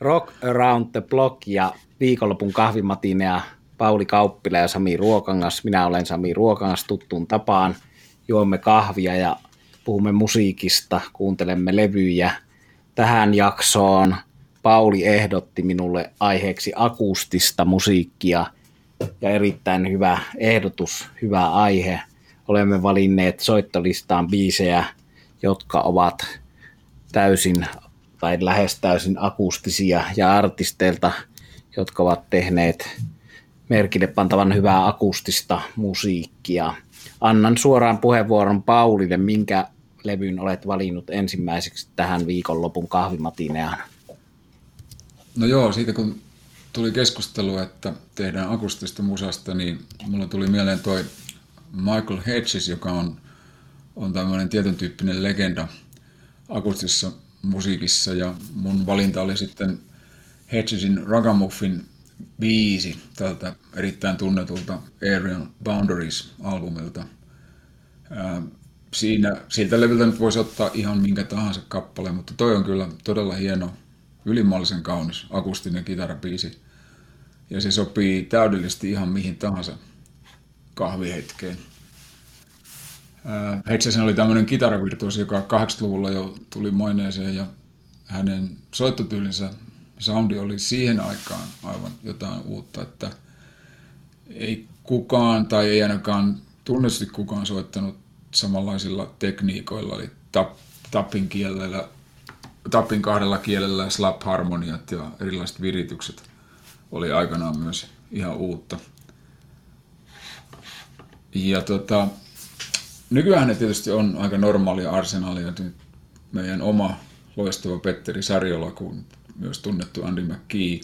Rock Around the Block ja viikonlopun kahvimatinea Pauli Kauppila ja Sami Ruokangas. Minä olen Sami Ruokangas tuttuun tapaan. Juomme kahvia ja puhumme musiikista, kuuntelemme levyjä. Tähän jaksoon Pauli ehdotti minulle aiheeksi akustista musiikkia ja erittäin hyvä ehdotus, hyvä aihe. Olemme valinneet soittolistaan biisejä, jotka ovat täysin tai lähes täysin akustisia ja artisteilta, jotka ovat tehneet merkille pantavan hyvää akustista musiikkia. Annan suoraan puheenvuoron Paulille, minkä levyn olet valinnut ensimmäiseksi tähän viikonlopun kahvimatineaan? No joo, siitä kun tuli keskustelu, että tehdään akustista musasta, niin mulla tuli mieleen toi Michael Hedges, joka on, on tämmöinen tietyn tyyppinen legenda akustisessa musiikissa ja mun valinta oli sitten Hedgesin Ragamuffin biisi tältä erittäin tunnetulta Aerial Boundaries-albumilta. Siinä, siltä levyltä nyt voisi ottaa ihan minkä tahansa kappale, mutta toi on kyllä todella hieno, ylimallisen kaunis akustinen kitarabiisi. Ja se sopii täydellisesti ihan mihin tahansa kahvihetkeen. Hedgesen oli tämmöinen kitaravirtuosi, joka 80-luvulla jo tuli maineeseen ja hänen soittotyylinsä soundi oli siihen aikaan aivan jotain uutta, että ei kukaan tai ei ainakaan tunnetusti kukaan soittanut samanlaisilla tekniikoilla, eli tap, tappin kielellä, tappin kahdella kielellä slap harmoniat ja erilaiset viritykset oli aikanaan myös ihan uutta. Ja tota, nykyään ne tietysti on aika normaalia arsenaalia. Nyt meidän oma loistava Petteri Sarjola, kun myös tunnettu Andy McKee,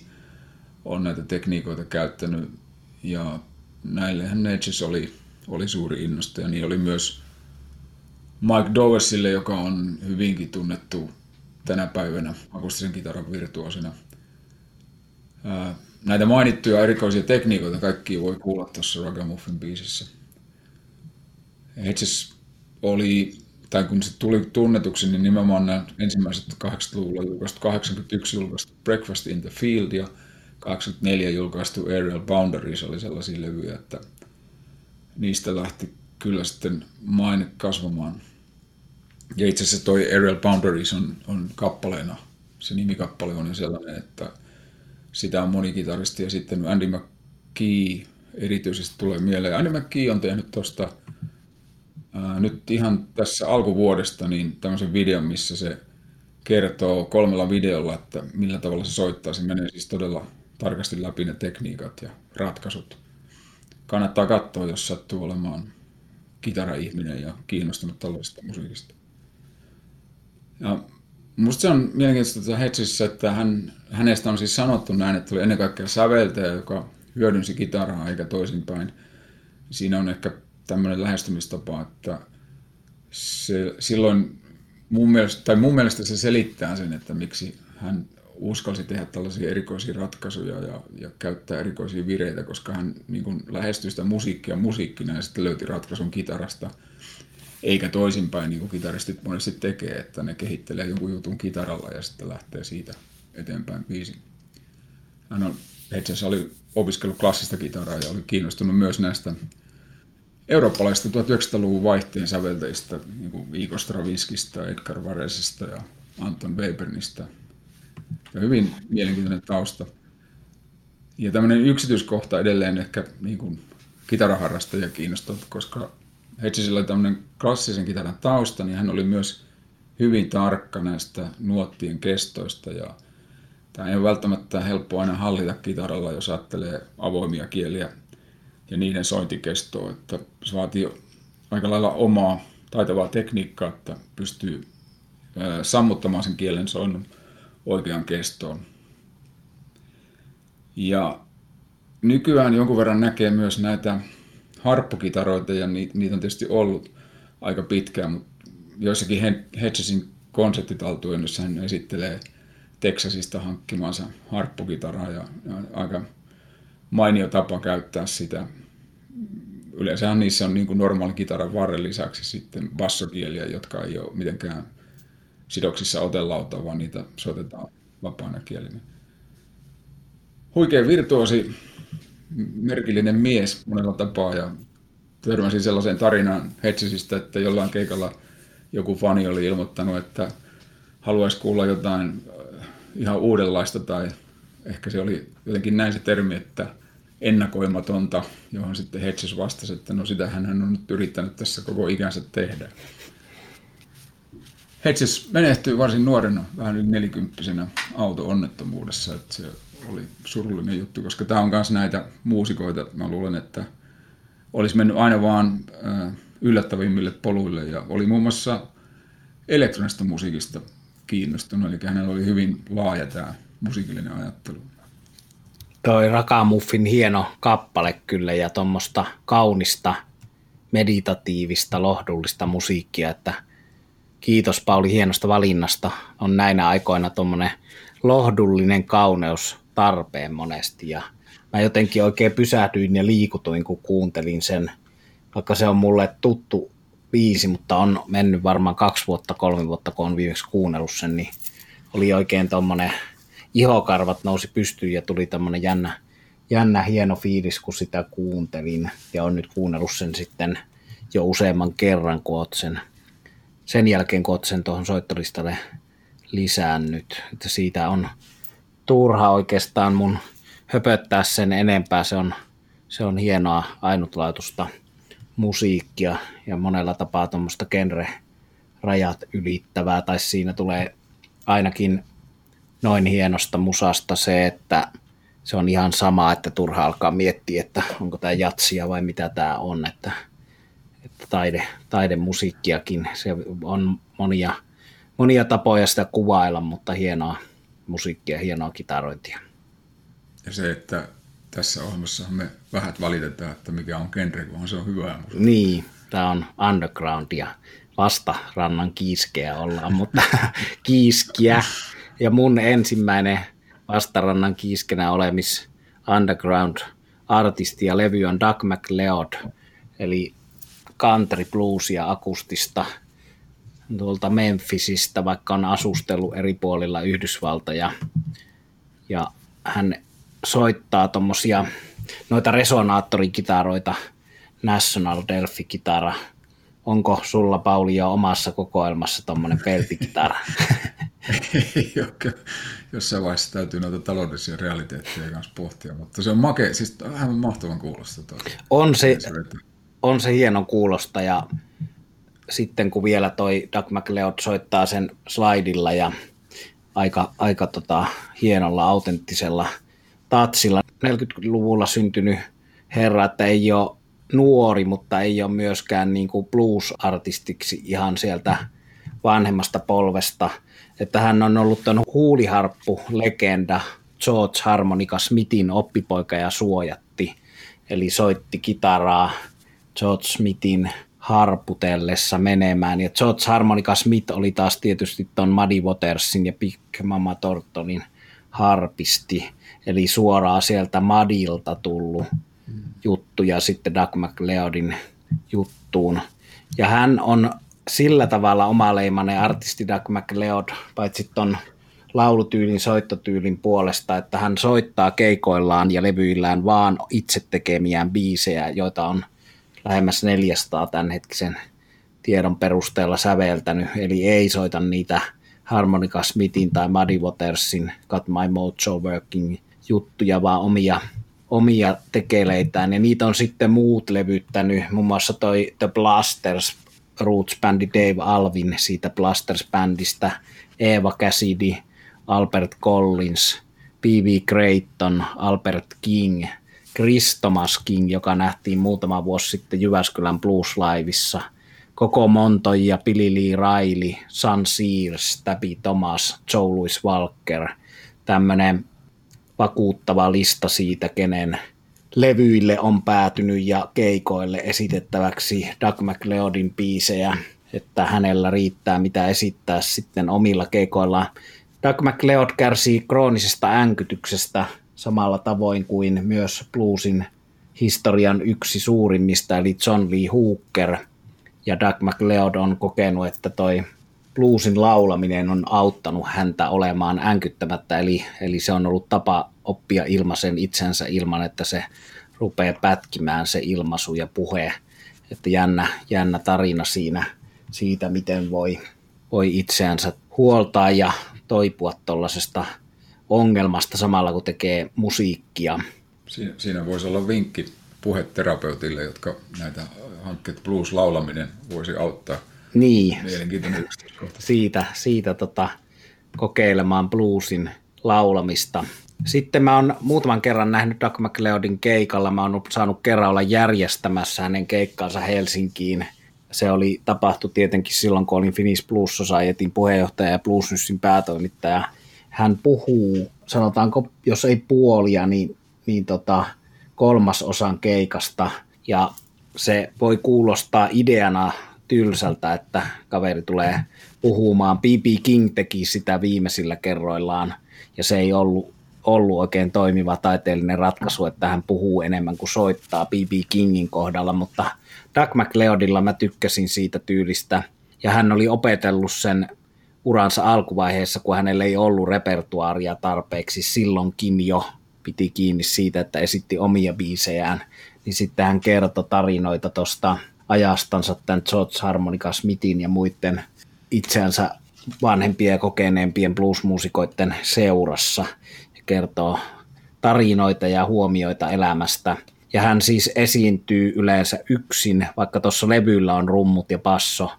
on näitä tekniikoita käyttänyt. Ja näillehän Nedges oli, oli suuri innostaja. Niin oli myös Mike Dowersille, joka on hyvinkin tunnettu tänä päivänä akustisen kitaran virtuosina. Näitä mainittuja erikoisia tekniikoita kaikki voi kuulla tuossa Ragamuffin biisissä. Hedges oli, tai kun se tuli tunnetuksi, niin nimenomaan nämä ensimmäiset 80-luvulla julkaistu, 81 julkaistu Breakfast in the Field ja 84 julkaistu Aerial Boundaries oli sellaisia levyjä, että niistä lähti kyllä sitten maine kasvamaan. Ja itse asiassa toi Aerial Boundaries on, on kappaleena, se nimikappale on jo sellainen, että sitä on moni kitaristi ja sitten Andy McKee erityisesti tulee mieleen. Andy McKee on tehnyt tuosta nyt ihan tässä alkuvuodesta niin tämmöisen videon, missä se kertoo kolmella videolla, että millä tavalla se soittaa. Se menee siis todella tarkasti läpi ne tekniikat ja ratkaisut. Kannattaa katsoa, jos sattuu olemaan kitara-ihminen ja kiinnostunut tällaisesta musiikista. Ja musta se on mielenkiintoista että Hedgesissä, että hän, hänestä on siis sanottu näin, että oli ennen kaikkea säveltäjä, joka hyödynsi kitaraa eikä toisinpäin. Siinä on ehkä tämmöinen lähestymistapa, että se, silloin mun mielestä, tai mun mielestä se selittää sen, että miksi hän uskalsi tehdä tällaisia erikoisia ratkaisuja ja, ja käyttää erikoisia vireitä, koska hän niin kuin lähestyi sitä musiikkia musiikkina ja sitten löyti ratkaisun kitarasta, eikä toisinpäin niin kuin kitaristit monesti tekee, että ne kehittelee jonkun jutun kitaralla ja sitten lähtee siitä eteenpäin biisin. Hän on, itse oli opiskellut klassista kitaraa ja oli kiinnostunut myös näistä eurooppalaisista 1900-luvun vaihteen säveltäjistä, niin kuin Igor Stravinskista, Edgar Varesista ja Anton Webernistä. Ja hyvin mielenkiintoinen tausta. Ja tämmöinen yksityiskohta edelleen ehkä niin kuin kitaraharrastajia kiinnostaa, koska Hedgesillä oli tämmöinen klassisen kitaran tausta, niin hän oli myös hyvin tarkka näistä nuottien kestoista ja tämä ei ole välttämättä helppo aina hallita kitaralla, jos ajattelee avoimia kieliä ja niiden sointikestoa, että se vaatii aika lailla omaa taitavaa tekniikkaa, että pystyy sammuttamaan sen kielen soinnun oikean kestoon. Ja nykyään jonkun verran näkee myös näitä harppukitaroita, ja niitä on tietysti ollut aika pitkään, mutta joissakin Hedgesin konserttitaltuennossa hän esittelee Texasista hankkimansa harppukitaraa, ja, ja aika mainio tapa käyttää sitä yleensä niissä on niin kuin normaali kitaran varren lisäksi sitten bassokieliä, jotka ei ole mitenkään sidoksissa otelauta, vaan niitä soitetaan vapaana kielinä. huikea virtuosi, merkillinen mies monella tapaa ja törmäsin sellaiseen tarinaan Hetsisistä, että jollain keikalla joku fani oli ilmoittanut, että haluaisi kuulla jotain äh, ihan uudenlaista tai ehkä se oli jotenkin näin se termi, että ennakoimatonta, johon sitten Hedges vastasi, että no sitä hän on nyt yrittänyt tässä koko ikänsä tehdä. Hedges menehtyi varsin nuorena, vähän yli nelikymppisenä auto-onnettomuudessa, että se oli surullinen juttu, koska tämä on myös näitä muusikoita, mä luulen, että olisi mennyt aina vaan äh, yllättävimmille poluille ja oli muun muassa elektronista musiikista kiinnostunut, eli hänellä oli hyvin laaja tämä musiikillinen ajattelu. Toi Rakamuffin hieno kappale kyllä ja tuommoista kaunista, meditatiivista, lohdullista musiikkia, että kiitos Pauli hienosta valinnasta. On näinä aikoina tuommoinen lohdullinen kauneus tarpeen monesti ja mä jotenkin oikein pysähdyin ja liikutuin, kun kuuntelin sen, vaikka se on mulle tuttu biisi, mutta on mennyt varmaan kaksi vuotta, kolme vuotta, kun on viimeksi kuunnellut sen, niin oli oikein tuommoinen ihokarvat nousi pystyyn ja tuli tämmöinen jännä, jännä, hieno fiilis, kun sitä kuuntelin. Ja on nyt kuunnellut sen sitten jo useamman kerran, kun oot sen, sen jälkeen, kun oot sen tuohon soittolistalle lisännyt. Että siitä on turha oikeastaan mun höpöttää sen enempää. Se on, se on hienoa ainutlaatusta musiikkia ja monella tapaa tuommoista genre-rajat ylittävää, tai siinä tulee ainakin noin hienosta musasta se, että se on ihan sama, että turha alkaa miettiä, että onko tämä jatsia vai mitä tämä on, että, että taide, taidemusiikkiakin, se on monia, monia tapoja sitä kuvailla, mutta hienoa musiikkia, hienoa kitarointia. Ja se, että tässä ohjelmassa me vähän valitetaan, että mikä on genre, kun se on hyvää musiikkia. Niin, tämä on underground ja vasta rannan kiiskeä ollaan, mutta kiiskiä ja mun ensimmäinen vastarannan kiiskenä olemis underground artisti ja levy on Doug McLeod, eli country bluesia akustista tuolta Memphisistä, vaikka on asustellut eri puolilla Yhdysvaltoja. Ja hän soittaa tuommoisia noita resonaattorikitaroita, National Delphi-kitara. Onko sulla Pauli jo omassa kokoelmassa tuommoinen peltikitara? Ole. Jossain vaiheessa täytyy noita taloudellisia realiteetteja kanssa pohtia, mutta se on make, siis vähän mahtavan kuulosta. Tuo. On se, on se hieno kuulosta ja sitten kun vielä toi Doug McLeod soittaa sen slaidilla ja aika, aika tota, hienolla, autenttisella tatsilla. 40-luvulla syntynyt herra, että ei ole nuori, mutta ei ole myöskään niin kuin blues-artistiksi ihan sieltä vanhemmasta polvesta – että hän on ollut tuon huuliharppu-legenda George Harmonica Smithin oppipoika ja suojatti. Eli soitti kitaraa George Smithin harputellessa menemään. Ja George Harmonica Smith oli taas tietysti tuon Muddy Watersin ja Big Mama Thorntonin harpisti. Eli suoraan sieltä Madilta tullut juttu ja sitten Doug McLeodin juttuun. Ja hän on sillä tavalla omaleimainen artisti Doug McLeod, paitsi ton laulutyylin, soittotyylin puolesta, että hän soittaa keikoillaan ja levyillään vaan itse tekemiään biisejä, joita on lähemmäs 400 tämänhetkisen tiedon perusteella säveltänyt, eli ei soita niitä Harmonica Smithin tai Muddy Watersin Got My Mojo Working juttuja, vaan omia, omia tekeleitään, ja niitä on sitten muut levyttänyt, muun muassa toi The Blasters Roots-bändi Dave Alvin siitä Blasters-bändistä, Eva Cassidy, Albert Collins, P.V. Creighton, Albert King, Chris Thomas King, joka nähtiin muutama vuosi sitten Jyväskylän Blues Liveissa, Koko Montoy ja Billy Lee Riley, Sun Sears, Tabby Thomas, Joe Louis Walker, tämmöinen vakuuttava lista siitä, kenen levyille on päätynyt ja keikoille esitettäväksi Doug McLeodin biisejä, että hänellä riittää mitä esittää sitten omilla keikoillaan. Doug McLeod kärsii kroonisesta änkytyksestä samalla tavoin kuin myös bluesin historian yksi suurimmista, eli John Lee Hooker. Ja Doug McLeod on kokenut, että toi bluesin laulaminen on auttanut häntä olemaan änkyttämättä, eli, eli se on ollut tapa oppia ilmaisen itsensä ilman, että se rupeaa pätkimään se ilmaisu ja puhe. Että jännä, jännä tarina siinä siitä, miten voi, voi itseänsä huoltaa ja toipua tuollaisesta ongelmasta samalla kun tekee musiikkia. Siinä, siinä voisi olla vinkki puheterapeutille, jotka näitä hankkeet blues-laulaminen voisi auttaa. Niin, Mielenkiintoinen yksityiskohta. siitä, siitä tota, kokeilemaan bluesin laulamista. Sitten mä oon muutaman kerran nähnyt Doug McLeodin keikalla. Mä oon saanut kerran olla järjestämässä hänen keikkaansa Helsinkiin. Se oli tapahtu tietenkin silloin, kun olin Finnish Blues Societyn puheenjohtaja ja Bluesnyssin päätoimittaja. Hän puhuu, sanotaanko, jos ei puolia, niin, niin tota, kolmasosan keikasta. Ja se voi kuulostaa ideana tylsältä, että kaveri tulee puhumaan. B.B. King teki sitä viimeisillä kerroillaan, ja se ei ollut, ollut oikein toimiva taiteellinen ratkaisu, että hän puhuu enemmän kuin soittaa B.B. Kingin kohdalla, mutta Doug McLeodilla mä tykkäsin siitä tyylistä, ja hän oli opetellut sen uransa alkuvaiheessa, kun hänellä ei ollut repertuaaria tarpeeksi silloinkin jo piti kiinni siitä, että esitti omia biisejään, niin sitten hän kertoi tarinoita tuosta ajastansa tämän George Harmonica Smithin ja muiden itseänsä vanhempien ja kokeneempien bluesmuusikoiden seurassa ja kertoo tarinoita ja huomioita elämästä. Ja hän siis esiintyy yleensä yksin, vaikka tuossa levyllä on rummut ja basso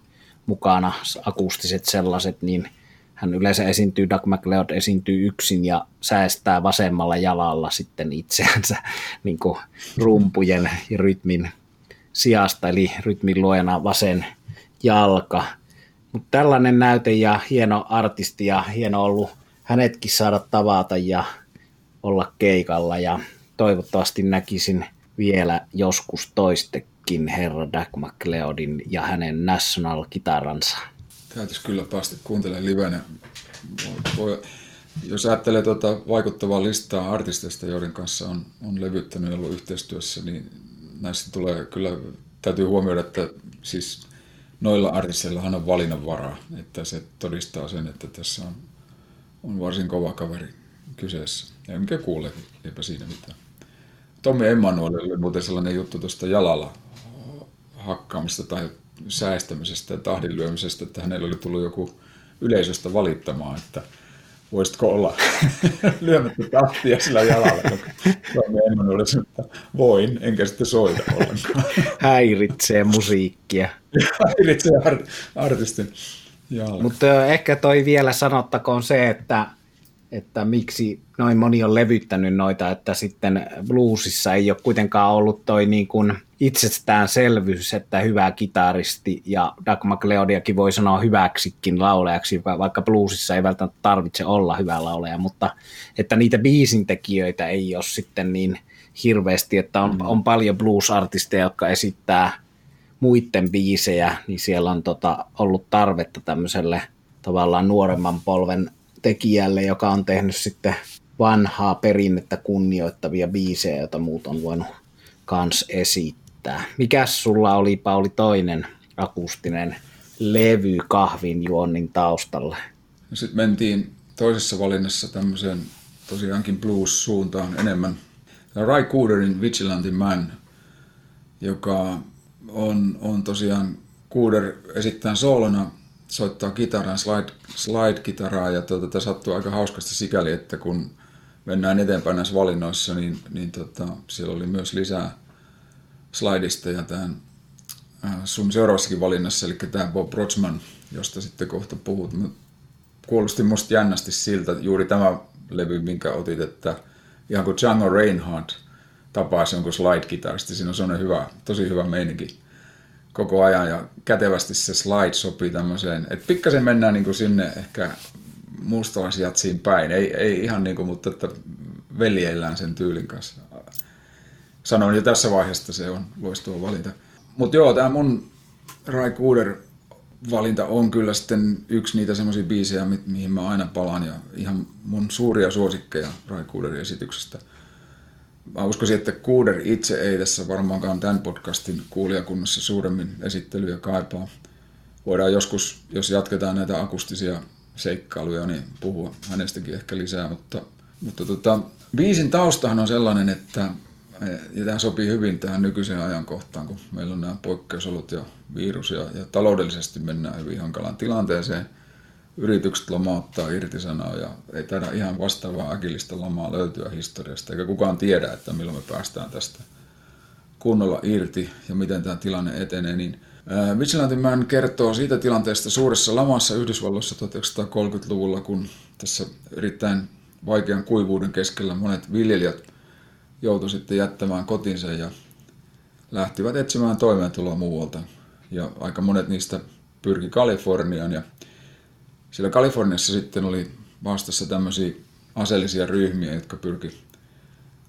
mukana, akustiset sellaiset, niin hän yleensä esiintyy, Doug McLeod esiintyy yksin ja säästää vasemmalla jalalla sitten itseänsä niin rumpujen ja rytmin sijasta, eli rytmin luojana vasen jalka. Mutta tällainen näyte ja hieno artisti ja hieno ollut hänetkin saada tavata ja olla keikalla ja toivottavasti näkisin vielä joskus toistekin herra Doug McLeodin ja hänen National-kitaransa. Täytyisi kyllä päästä kuuntelemaan livenä. Jos ajattelee tuota vaikuttavaa listaa artisteista, joiden kanssa on, on levyttänyt ja ollut yhteistyössä, niin näissä tulee kyllä, täytyy huomioida, että siis noilla artisteillahan on valinnanvaraa, että se todistaa sen, että tässä on, on varsin kova kaveri kyseessä. Ja mikä kuulee, eipä siinä mitään. Tommi Emmanuel oli muuten sellainen juttu tuosta jalalla hakkaamista tai säästämisestä ja tahdin lyömisestä, että hänellä oli tullut joku yleisöstä valittamaan, että voisitko olla lyömättä tahtia sillä jalalla. Tommi Emmanuel että voin, enkä sitten soita ollenkaan. Häiritsee musiikkia. Häiritsee art- artistin jalka. Mutta ehkä toi vielä sanottakoon se, että että miksi noin moni on levyttänyt noita, että sitten bluesissa ei ole kuitenkaan ollut toi niin kuin itsestäänselvyys, että hyvä kitaristi ja Doug McLeodiakin voi sanoa hyväksikin laulajaksi, vaikka bluesissa ei välttämättä tarvitse olla hyvä laulaja, mutta että niitä biisintekijöitä ei ole sitten niin hirveästi, että on, on paljon blues-artisteja, jotka esittää muiden biisejä, niin siellä on tota, ollut tarvetta tämmöiselle tavallaan nuoremman polven tekijälle, joka on tehnyt sitten vanhaa perinnettä kunnioittavia biisejä, joita muut on voinut kans esittää. Mikäs sulla oli, Pauli, toinen akustinen levy kahvin juonnin taustalle? Sitten mentiin toisessa valinnassa tämmöiseen tosiaankin blues-suuntaan enemmän. Ray Cooderin Vigilantin Man, joka on, on tosiaan Cooder esittää soolona soittaa kitaran, slide, slide-kitaraa ja tuota, tämä sattuu aika hauskasti sikäli, että kun mennään eteenpäin näissä valinnoissa, niin, niin tota, siellä oli myös lisää slaidista ja tämän äh, sun seuraavassakin valinnassa, eli tämä Bob Rochman, josta sitten kohta puhut. Kuulosti musta jännästi siltä, juuri tämä levy, minkä otit, että ihan kuin Django Reinhardt tapaisi jonkun slide-kitaristi, siinä on sellainen hyvä, tosi hyvä meininki koko ajan ja kätevästi se slide sopii tämmöiseen, että pikkasen mennään niin kuin sinne ehkä mustalaisjatsiin päin, ei, ei ihan niin kuin, mutta että veljeillään sen tyylin kanssa. Sanoin jo tässä vaiheessa, se on loistava valinta. Mutta joo, tämä mun Rai Cooder valinta on kyllä sitten yksi niitä semmoisia biisejä, mi- mihin mä aina palaan ja ihan mun suuria suosikkeja Rai Cooderin esityksestä – mä uskoisin, että Kuuder itse ei tässä varmaankaan tämän podcastin kuulijakunnassa suuremmin esittelyä kaipaa. voidaan joskus, jos jatketaan näitä akustisia seikkailuja, niin puhua hänestäkin ehkä lisää, mutta, mutta tota, biisin taustahan on sellainen, että ja tämä sopii hyvin tähän nykyiseen ajankohtaan, kun meillä on nämä poikkeusolot ja virus ja, ja taloudellisesti mennään hyvin hankalaan tilanteeseen. Yritykset lomauttaa irtisanoa ja ei taida ihan vastaavaa äkillistä lamaa löytyä historiasta, eikä kukaan tiedä, että milloin me päästään tästä kunnolla irti ja miten tämä tilanne etenee, niin Vigilante kertoo siitä tilanteesta suuressa lamassa Yhdysvalloissa 1930-luvulla, kun tässä erittäin vaikean kuivuuden keskellä monet viljelijät joutui sitten jättämään kotinsa ja lähtivät etsimään toimeentuloa muualta. Ja aika monet niistä pyrki Kaliforniaan ja siellä Kaliforniassa sitten oli vastassa tämmöisiä aseellisia ryhmiä, jotka pyrki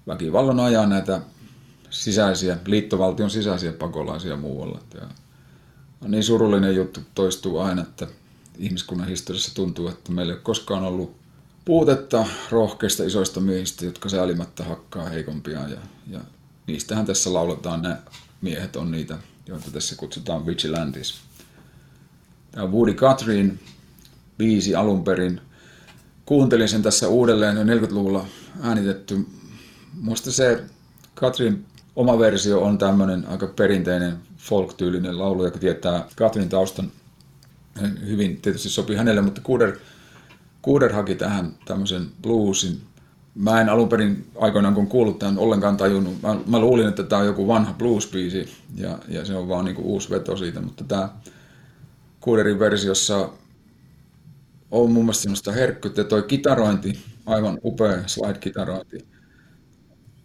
väkivallan ajaa näitä sisäisiä, liittovaltion sisäisiä pakolaisia muualla. Ja niin surullinen juttu toistuu aina, että ihmiskunnan historiassa tuntuu, että meillä ei ole koskaan ollut puutetta rohkeista isoista miehistä, jotka säälimättä hakkaa heikompiaan. Ja, ja niistähän tässä lauletaan, nämä miehet on niitä, joita tässä kutsutaan vigilantis. Tämä Woody Guthrin biisi alun perin. Kuuntelin sen tässä uudelleen jo 40-luvulla äänitetty. Muista se Katrin oma versio on tämmöinen aika perinteinen folk-tyylinen laulu, joka tietää Katrin taustan hyvin, tietysti sopii hänelle, mutta Kuder, Kuder haki tähän tämmöisen bluesin. Mä en alun perin aikoinaan kun kuullut tämän ollenkaan tajunnut. Mä, mä luulin, että tämä on joku vanha blues-biisi ja, ja se on vaan niinku uusi veto siitä, mutta tämä Kuderin versiossa on mun mielestä semmoista herkkyyttä. Toi kitarointi, aivan upea slide-kitarointi,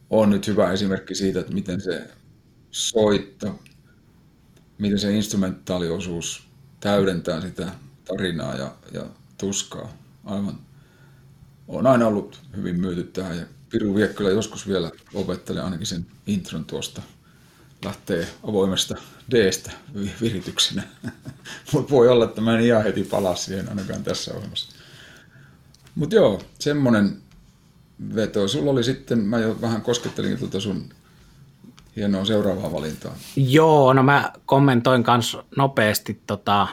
on nyt hyvä esimerkki siitä, että miten se soitto, miten se instrumentaaliosuus täydentää sitä tarinaa ja, ja tuskaa. Aivan. On aina ollut hyvin myyty tähän ja Piru Viekkälä joskus vielä opettelee ainakin sen intron tuosta. Lähtee avoimesta D-stä virityksenä. Voi olla, että mä en ihan heti palaa siihen ainakaan tässä ohjelmassa. Mutta joo, semmonen veto. Sulla oli sitten, mä jo vähän koskettelin tuota sun hienoa seuraavaa valintaa. Joo, no mä kommentoin myös nopeasti tota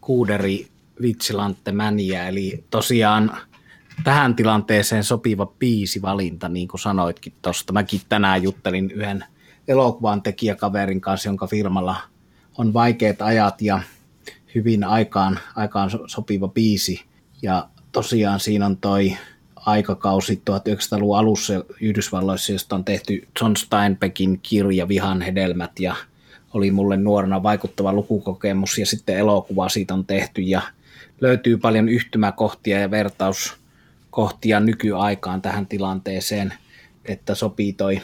Kuuderi Vitsilante Mäniä, eli tosiaan tähän tilanteeseen sopiva biisivalinta, niin kuin sanoitkin tuosta. Mäkin tänään juttelin yhden elokuvan tekijäkaverin kanssa, jonka firmalla on vaikeat ajat ja hyvin aikaan, aikaan sopiva biisi. Ja tosiaan siinä on toi aikakausi 1900-luvun alussa Yhdysvalloissa, josta on tehty John Steinbeckin kirja Vihan hedelmät ja oli mulle nuorena vaikuttava lukukokemus ja sitten elokuva siitä on tehty ja löytyy paljon yhtymäkohtia ja vertauskohtia nykyaikaan tähän tilanteeseen, että sopii toi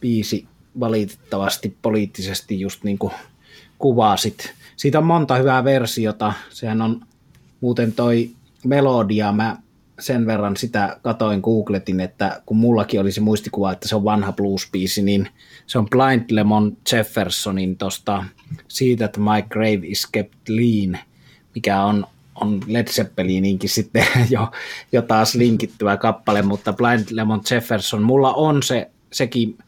biisi valitettavasti poliittisesti just niin kuin kuvasit. Siitä on monta hyvää versiota, sehän on muuten toi melodia, mä sen verran sitä katoin, googletin, että kun mullakin oli se muistikuva, että se on vanha blues-biisi, niin se on Blind Lemon Jeffersonin tosta siitä, että My Grave is Kept Lean, mikä on, on Led Zeppelininkin sitten jo, jo taas linkittyvä kappale, mutta Blind Lemon Jefferson, mulla on se, sekin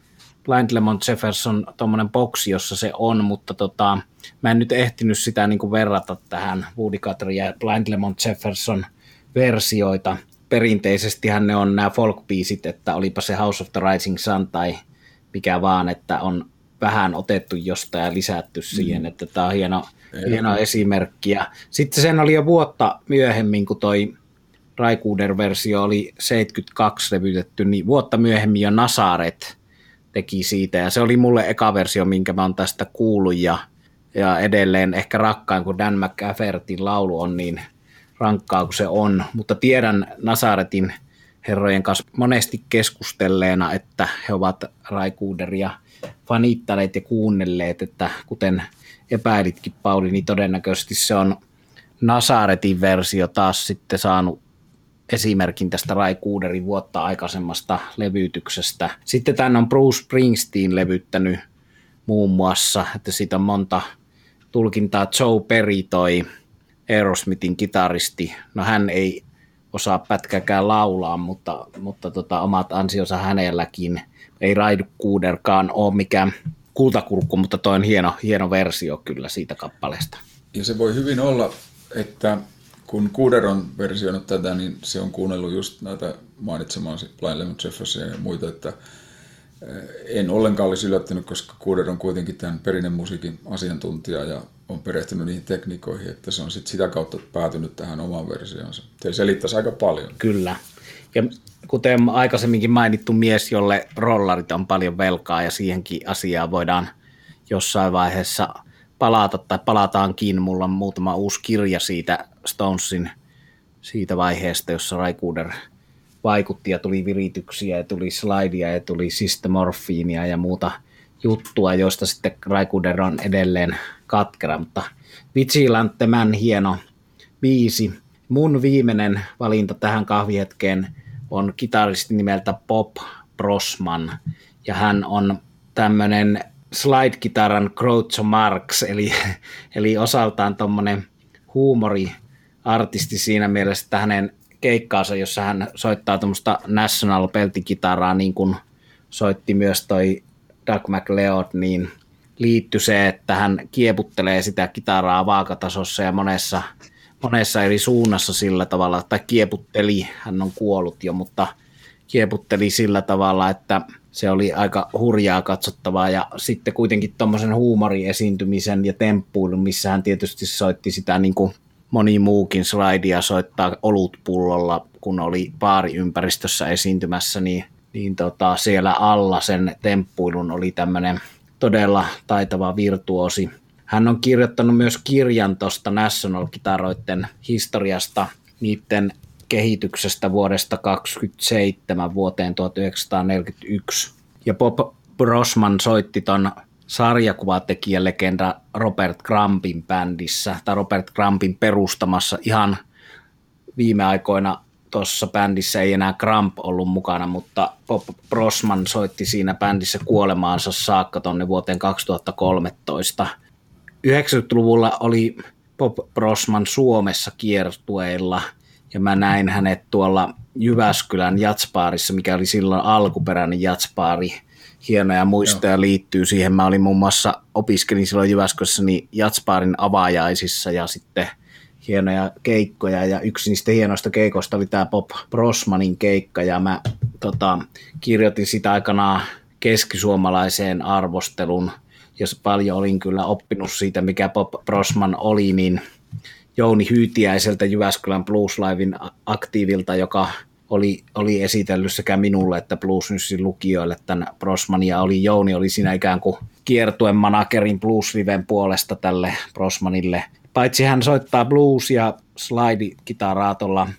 Blind Lemon Jefferson tuommoinen boksi, jossa se on, mutta tota, mä en nyt ehtinyt sitä niin kuin verrata tähän Woody Guthrie ja Blind Lemon Jefferson – versioita. Perinteisesti ne on nämä folk että olipa se House of the Rising Sun tai mikä vaan, että on vähän otettu jostain ja lisätty siihen, mm. että tämä on hieno, hieno esimerkki. Ja sitten sen oli jo vuotta myöhemmin, kun toi Raikuuder-versio oli 72 levytetty, niin vuotta myöhemmin jo Nasaret teki siitä, ja se oli mulle eka versio, minkä mä oon tästä kuullut, ja, ja edelleen ehkä rakkain, kun Dan McAffertin laulu on niin rankkaa kuin se on, mutta tiedän Nasaretin herrojen kanssa monesti keskustelleena, että he ovat Raikuuderia fanittaneet ja kuunnelleet, että kuten epäilitkin Pauli, niin todennäköisesti se on Nasaretin versio taas sitten saanut esimerkin tästä Raikuuderin vuotta aikaisemmasta levyytyksestä. Sitten tämän on Bruce Springsteen levyttänyt muun muassa, että siitä on monta tulkintaa. Joe Perry toi Aerosmithin kitaristi. No hän ei osaa pätkäkään laulaa, mutta, mutta tota, omat ansionsa hänelläkin. Ei Raidu Kuuderkaan ole mikään kultakurkku, mutta toi on hieno, hieno versio kyllä siitä kappaleesta. Ja se voi hyvin olla, että kun Kuder on versioinut tätä, niin se on kuunnellut just näitä mainitsemaasi Blind Lemon Jefferson ja muita, että en ollenkaan olisi yllättynyt, koska Kuder on kuitenkin tämän perinnemusiikin asiantuntija ja on perehtynyt niihin tekniikoihin, että se on sit sitä kautta päätynyt tähän omaan versioonsa. Se selittäisi aika paljon. Kyllä. Ja kuten aikaisemminkin mainittu mies, jolle rollarit on paljon velkaa ja siihenkin asiaan voidaan jossain vaiheessa palata tai palataankin. Mulla on muutama uusi kirja siitä Stonesin siitä vaiheesta, jossa Raikuder vaikutti ja tuli virityksiä ja tuli slidea ja tuli systemorfiinia ja muuta juttua, joista sitten Raikuder on edelleen katkera, mutta Vigilante Man hieno biisi. Mun viimeinen valinta tähän kahvihetkeen on kitaristi nimeltä Pop Brosman, ja hän on tämmöinen slide-kitaran Groucho Marx, eli, eli osaltaan tuommoinen huumoriartisti siinä mielessä, että hänen keikkaansa, jossa hän soittaa tuommoista national peltikitaraa, niin kuin soitti myös toi Doug McLeod, niin liittyy se, että hän kieputtelee sitä kitaraa vaakatasossa ja monessa, monessa eri suunnassa sillä tavalla, tai kieputteli, hän on kuollut jo, mutta kieputteli sillä tavalla, että se oli aika hurjaa katsottavaa. Ja sitten kuitenkin tuommoisen huumoriesiintymisen ja temppuilun, missä hän tietysti soitti sitä niin kuin moni muukin slidea soittaa olutpullolla, kun oli baariympäristössä esiintymässä, niin, niin tota, siellä alla sen temppuilun oli tämmöinen todella taitava virtuosi. Hän on kirjoittanut myös kirjan tuosta National-kitaroiden historiasta, niiden kehityksestä vuodesta 27 vuoteen 1941. Ja Bob Brosman soitti ton sarjakuvatekijälegenda Robert Crumpin bändissä, tai Robert Crumpin perustamassa ihan viime aikoina tuossa bändissä ei enää Cramp ollut mukana, mutta Bob Brosman soitti siinä bändissä kuolemaansa saakka tonne vuoteen 2013. 90-luvulla oli Bob Brosman Suomessa kiertueilla ja mä näin hänet tuolla Jyväskylän jatspaarissa, mikä oli silloin alkuperäinen jatspaari. Hienoja muistoja Joo. liittyy siihen. Mä olin muun muassa, opiskelin silloin Jyväskylässä niin jatspaarin avaajaisissa ja sitten – hienoja keikkoja ja yksi niistä hienoista keikoista oli tämä Bob Brosmanin keikka ja mä tota, kirjoitin sitä aikanaan keskisuomalaiseen arvostelun, jos paljon olin kyllä oppinut siitä, mikä Bob Brosman oli, niin Jouni Hyytiäiseltä Jyväskylän Blues Livein aktiivilta, joka oli, oli esitellyt sekä minulle että Blues Newsin lukijoille tämän Brosmania. Oli Jouni oli siinä ikään kuin kiertuen managerin Blues Liven puolesta tälle Brosmanille paitsi hän soittaa blues- ja slide-kitaraa tuolla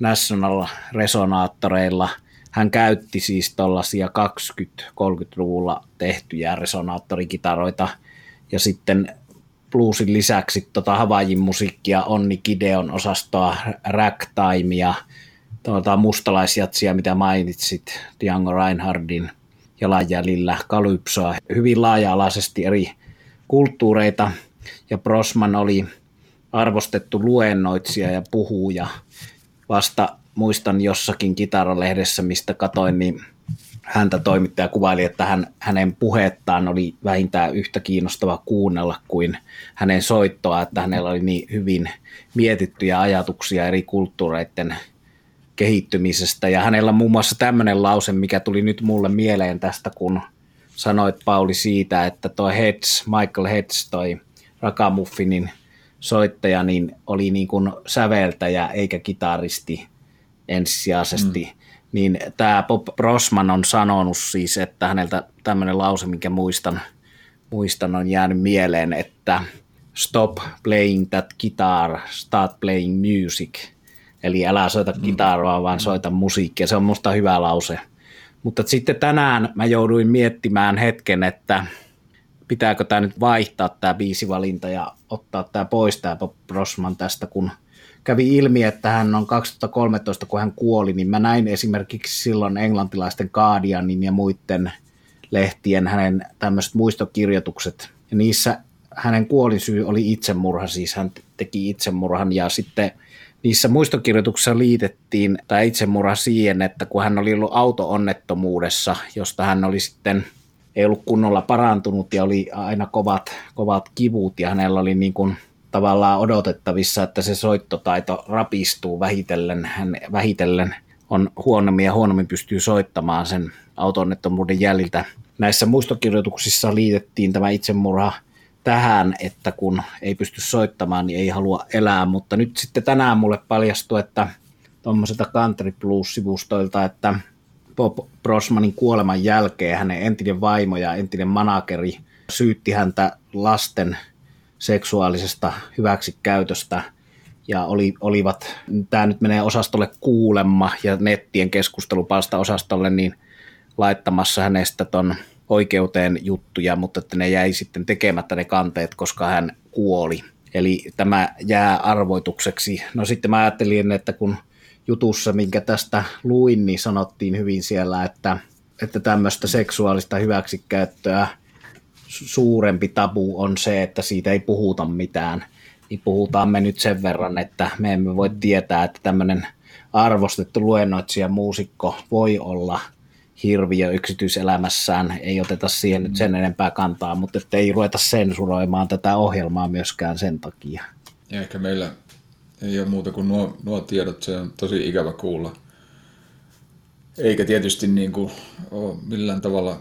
National Resonaattoreilla, hän käytti siis tuollaisia 20-30-luvulla tehtyjä resonaattorikitaroita ja sitten bluesin lisäksi tota Havaijin musiikkia, Onni Kideon osastoa, Ragtimea, tuota mustalaisjatsia, mitä mainitsit, Django Reinhardin jalanjäljillä, Kalypsoa, hyvin laaja-alaisesti eri kulttuureita, ja Brosman oli arvostettu luennoitsija ja puhuja. Vasta muistan jossakin kitaralehdessä, mistä katoin, niin häntä toimittaja kuvaili, että hän, hänen puhettaan oli vähintään yhtä kiinnostava kuunnella kuin hänen soittoa, että hänellä oli niin hyvin mietittyjä ajatuksia eri kulttuureiden kehittymisestä. Ja hänellä on muun muassa tämmöinen lause, mikä tuli nyt mulle mieleen tästä, kun sanoit Pauli siitä, että toi Heads, Michael Heads, toi Rakamuffinin soittaja niin oli niin kuin säveltäjä eikä kitaristi ensisijaisesti, mm. niin tämä Bob Brosman on sanonut siis, että häneltä tämmöinen lause, minkä muistan, muistan on jäänyt mieleen, että stop playing that guitar, start playing music. Eli älä soita mm. kitaraa, vaan soita musiikkia. Se on musta hyvä lause. Mutta sitten tänään mä jouduin miettimään hetken, että pitääkö tämä nyt vaihtaa tämä biisivalinta ja ottaa tämä pois tämä Bob Brosman tästä, kun kävi ilmi, että hän on 2013, kun hän kuoli, niin mä näin esimerkiksi silloin englantilaisten Guardianin ja muiden lehtien hänen tämmöiset muistokirjoitukset, ja niissä hänen kuolinsyy oli itsemurha, siis hän teki itsemurhan, ja sitten niissä muistokirjoituksissa liitettiin tämä itsemurha siihen, että kun hän oli ollut auto-onnettomuudessa, josta hän oli sitten – ei ollut kunnolla parantunut ja oli aina kovat, kovat kivut ja hänellä oli niin kuin tavallaan odotettavissa, että se soittotaito rapistuu vähitellen. Hän vähitellen on huonommin ja huonommin pystyy soittamaan sen autonnettomuuden jäljiltä. Näissä muistokirjoituksissa liitettiin tämä itsemurha tähän, että kun ei pysty soittamaan, niin ei halua elää, mutta nyt sitten tänään mulle paljastui, että tuommoiselta Country Plus-sivustoilta, että Bob Brosmanin kuoleman jälkeen hänen entinen vaimo ja entinen manageri syytti häntä lasten seksuaalisesta hyväksikäytöstä ja oli, olivat, tämä nyt menee osastolle kuulemma ja nettien keskustelupalsta osastolle, niin laittamassa hänestä ton oikeuteen juttuja, mutta että ne jäi sitten tekemättä ne kanteet, koska hän kuoli. Eli tämä jää arvoitukseksi. No sitten mä ajattelin, että kun jutussa, minkä tästä luin, niin sanottiin hyvin siellä, että, että tämmöistä seksuaalista hyväksikäyttöä suurempi tabu on se, että siitä ei puhuta mitään. Niin puhutaan me nyt sen verran, että me emme voi tietää, että tämmöinen arvostettu luennoitsija muusikko voi olla hirviö yksityiselämässään. Ei oteta siihen nyt sen enempää kantaa, mutta että ei ruveta sensuroimaan tätä ohjelmaa myöskään sen takia. Ja ehkä meillä ei ole muuta kuin nuo, nuo tiedot, se on tosi ikävä kuulla. Eikä tietysti niin kuin ole millään tavalla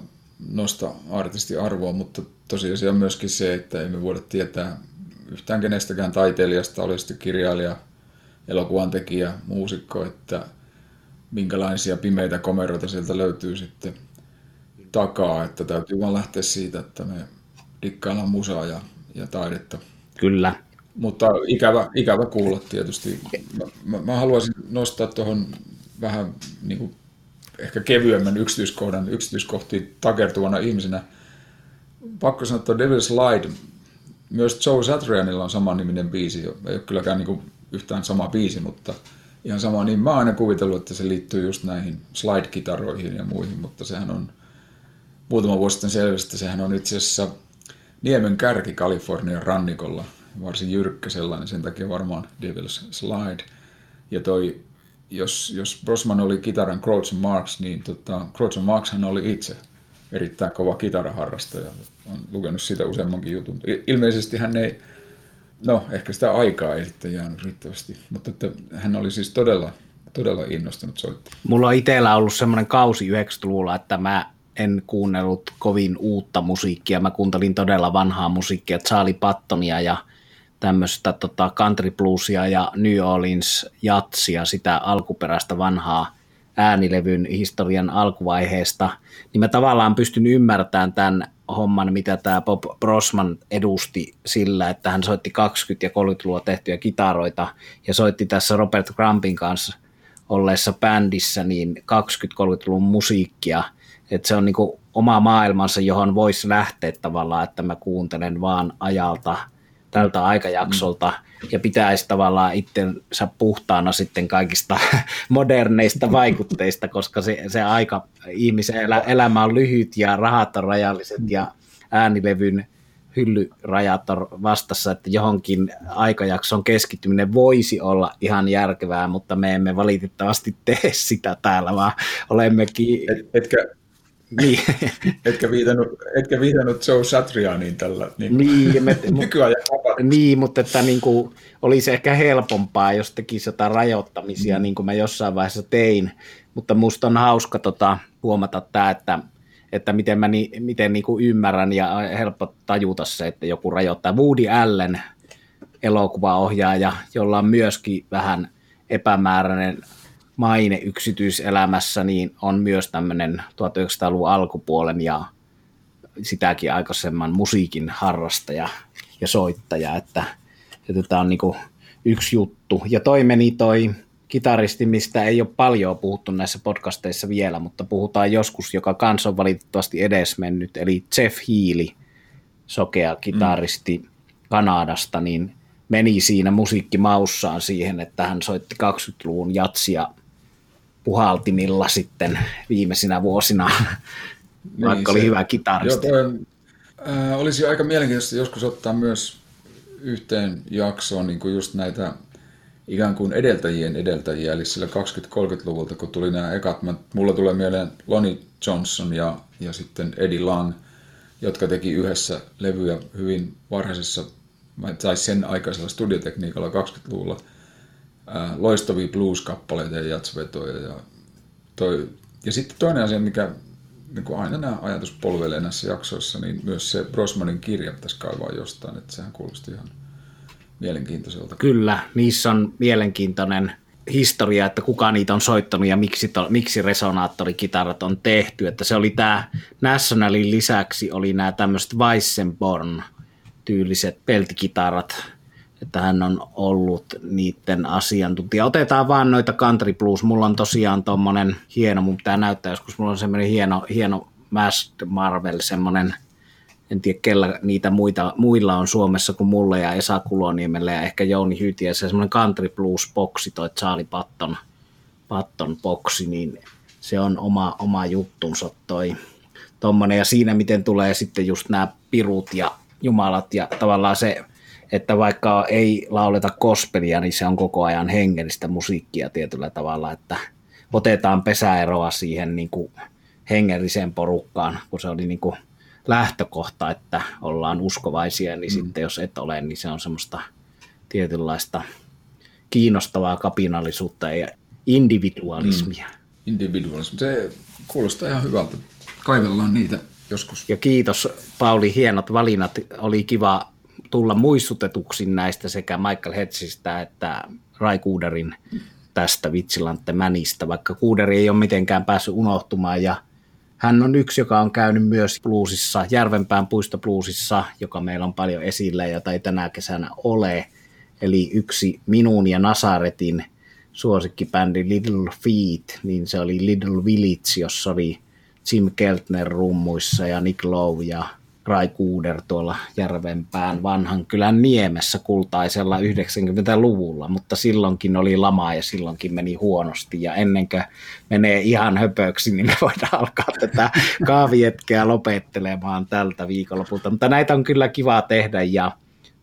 nosta artisti arvoa, mutta tosiasia on myöskin se, että emme voida tietää yhtään kenestäkään taiteilijasta, oli sitten kirjailija, elokuvan tekijä, muusikko, että minkälaisia pimeitä komeroita sieltä löytyy sitten takaa, että täytyy vaan lähteä siitä, että me dikkaillaan musaa ja, ja taidetta. Kyllä. Mutta ikävä, ikävä kuulla tietysti. Mä, mä, mä haluaisin nostaa tuohon vähän niin kuin ehkä kevyemmän yksityiskohdan yksityiskohtiin takertuvana ihmisenä. Pakko sanoa, että Devil's Light, myös Joe Satrianilla on saman niminen biisi. Ei ole kylläkään niin kuin yhtään sama biisi, mutta ihan sama. Niin mä oon aina kuvitellut, että se liittyy just näihin slide-kitaroihin ja muihin, mutta sehän on muutama vuosi sitten selvisi, että sehän on itse asiassa Niemen kärki Kalifornian rannikolla, varsin jyrkkä sellainen, sen takia varmaan Devil's Slide. Ja toi jos, jos Brosman oli kitaran Crouch Marks, niin tota, Crouch Marks hän oli itse erittäin kova kitaraharrastaja. Olen lukenut siitä useammankin jutun. Ilmeisesti hän ei, no ehkä sitä aikaa ei sitten jäänyt riittävästi, mutta että hän oli siis todella, todella innostunut soittamaan. Mulla on itsellä ollut semmoinen kausi 90-luvulla, että mä en kuunnellut kovin uutta musiikkia. Mä kuuntelin todella vanhaa musiikkia, Charlie Pattonia ja tämmöistä tota country bluesia ja New Orleans jatsia, sitä alkuperäistä vanhaa äänilevyn historian alkuvaiheesta, niin mä tavallaan pystyn ymmärtämään tämän homman, mitä tämä Bob Brosman edusti sillä, että hän soitti 20- ja 30-luvun tehtyjä kitaroita ja soitti tässä Robert Crumpin kanssa olleessa bändissä niin 20-30-luvun musiikkia, että se on niin oma maailmansa, johon voisi lähteä tavallaan, että mä kuuntelen vaan ajalta – tältä aikajaksolta mm. Ja pitäisi tavallaan itsensä puhtaana sitten kaikista moderneista vaikutteista, koska se, se aika, ihmisen elä, elämä on lyhyt ja rahat on rajalliset ja äänilevyn hyllyrajat on vastassa, että johonkin aikajakson keskittyminen voisi olla ihan järkevää, mutta me emme valitettavasti tee sitä täällä, vaan olemmekin... Et, etkä, niin. etkä, viitannut, etkä viitannut Joe Satrianiin tällä niin, niin, me, nykyajan Niin, mutta että niin kuin, olisi ehkä helpompaa, jos tekisi jotain rajoittamisia, mm. niin kuin mä jossain vaiheessa tein. Mutta musta on hauska tota, huomata tämä, että, että miten mä ni, miten niin kuin ymmärrän ja helppo tajuta se, että joku rajoittaa. Woody Allen elokuvaohjaaja, jolla on myöskin vähän epämääräinen maine yksityiselämässä, niin on myös tämmöinen 1900-luvun alkupuolen ja sitäkin aikaisemman musiikin harrastaja ja soittaja, että, että tämä on niin yksi juttu. Ja toi meni toi kitaristi, mistä ei ole paljon puhuttu näissä podcasteissa vielä, mutta puhutaan joskus, joka kans on valitettavasti edesmennyt, eli Jeff Healy, sokea kitaristi mm. Kanadasta, niin meni siinä musiikkimaussaan siihen, että hän soitti 20-luvun jatsia puhaltimilla sitten viimeisinä vuosina, niin, vaikka oli hyvä kitaristi. Joo, toi, äh, olisi aika mielenkiintoista joskus ottaa myös yhteen jaksoon niin kuin just näitä ikään kuin edeltäjien edeltäjiä, eli sillä 20-30-luvulta, kun tuli nämä ekat, mä, mulla tulee mieleen Lonnie Johnson ja, ja sitten Eddie Lang, jotka teki yhdessä levyjä hyvin varhaisessa tai sen aikaisella studiotekniikalla 20-luvulla ää, loistavia blues-kappaleita ja jatsvetoja. Ja, toi, ja sitten toinen asia, mikä niin kuin aina nämä ajatus polvelee näissä jaksoissa, niin myös se Brosmanin kirja pitäisi kaivaa jostain, että sehän kuulosti ihan mielenkiintoiselta. Kyllä, niissä on mielenkiintoinen historia, että kuka niitä on soittanut ja miksi, to, miksi resonaattorikitarat on tehty. Että se oli tämä Nationalin lisäksi oli nämä tämmöiset Weissenborn tyyliset peltikitarat, että hän on ollut niiden asiantuntija. Otetaan vaan noita Country Blues. Mulla on tosiaan tommonen hieno, mun pitää näyttää joskus, mulla on semmoinen hieno, hieno Masked Marvel, semmoinen en tiedä kellä niitä muita, muilla on Suomessa kuin mulla ja Esa Kuloniemellä ja ehkä Jouni Hytiä, se semmoinen country blues boksi, toi Charlie Patton, Patton boksi, niin se on oma, oma juttunsa toi tommonen, ja siinä miten tulee sitten just nämä pirut ja jumalat ja tavallaan se, että vaikka ei lauleta kospelia, niin se on koko ajan hengellistä musiikkia tietyllä tavalla, että otetaan pesäeroa siihen niin kuin hengelliseen porukkaan, kun se oli niin kuin lähtökohta, että ollaan uskovaisia, niin mm. sitten jos et ole, niin se on semmoista tietynlaista kiinnostavaa kapinallisuutta ja individualismia. Mm. Individualismi, se kuulostaa ihan hyvältä. Kaivellaan niitä joskus. Ja kiitos Pauli, hienot valinnat. Oli kiva tulla muistutetuksi näistä sekä Michael Hedgesistä että Rai Kuuderin tästä Vitsilantte Mänistä, vaikka Kuuderi ei ole mitenkään päässyt unohtumaan ja hän on yksi, joka on käynyt myös bluesissa, Järvenpään puistobluesissa, joka meillä on paljon esillä ja jota ei tänä kesänä ole. Eli yksi minun ja Nasaretin suosikkibändi Little Feet, niin se oli Little Village, jossa oli Jim Keltner rummuissa ja Nick Lowe ja Rai Kuuder tuolla Järvenpään vanhan kylän niemessä kultaisella 90-luvulla, mutta silloinkin oli lama ja silloinkin meni huonosti ja ennen kuin menee ihan höpöksi, niin me voidaan alkaa tätä kaavietkeä lopettelemaan tältä viikonlopulta, mutta näitä on kyllä kiva tehdä ja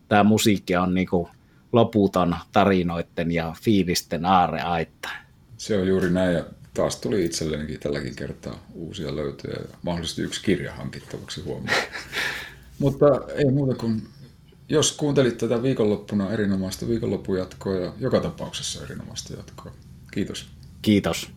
tämä musiikki on niinku loputon tarinoiden ja fiilisten aarreaitta. Se on juuri näin ja taas tuli itsellenikin tälläkin kertaa uusia löytöjä ja mahdollisesti yksi kirja hankittavaksi huomioon. Mutta ei muuta kuin, jos kuuntelit tätä viikonloppuna erinomaista viikonloppujatkoa ja joka tapauksessa erinomaista jatkoa. Kiitos. Kiitos.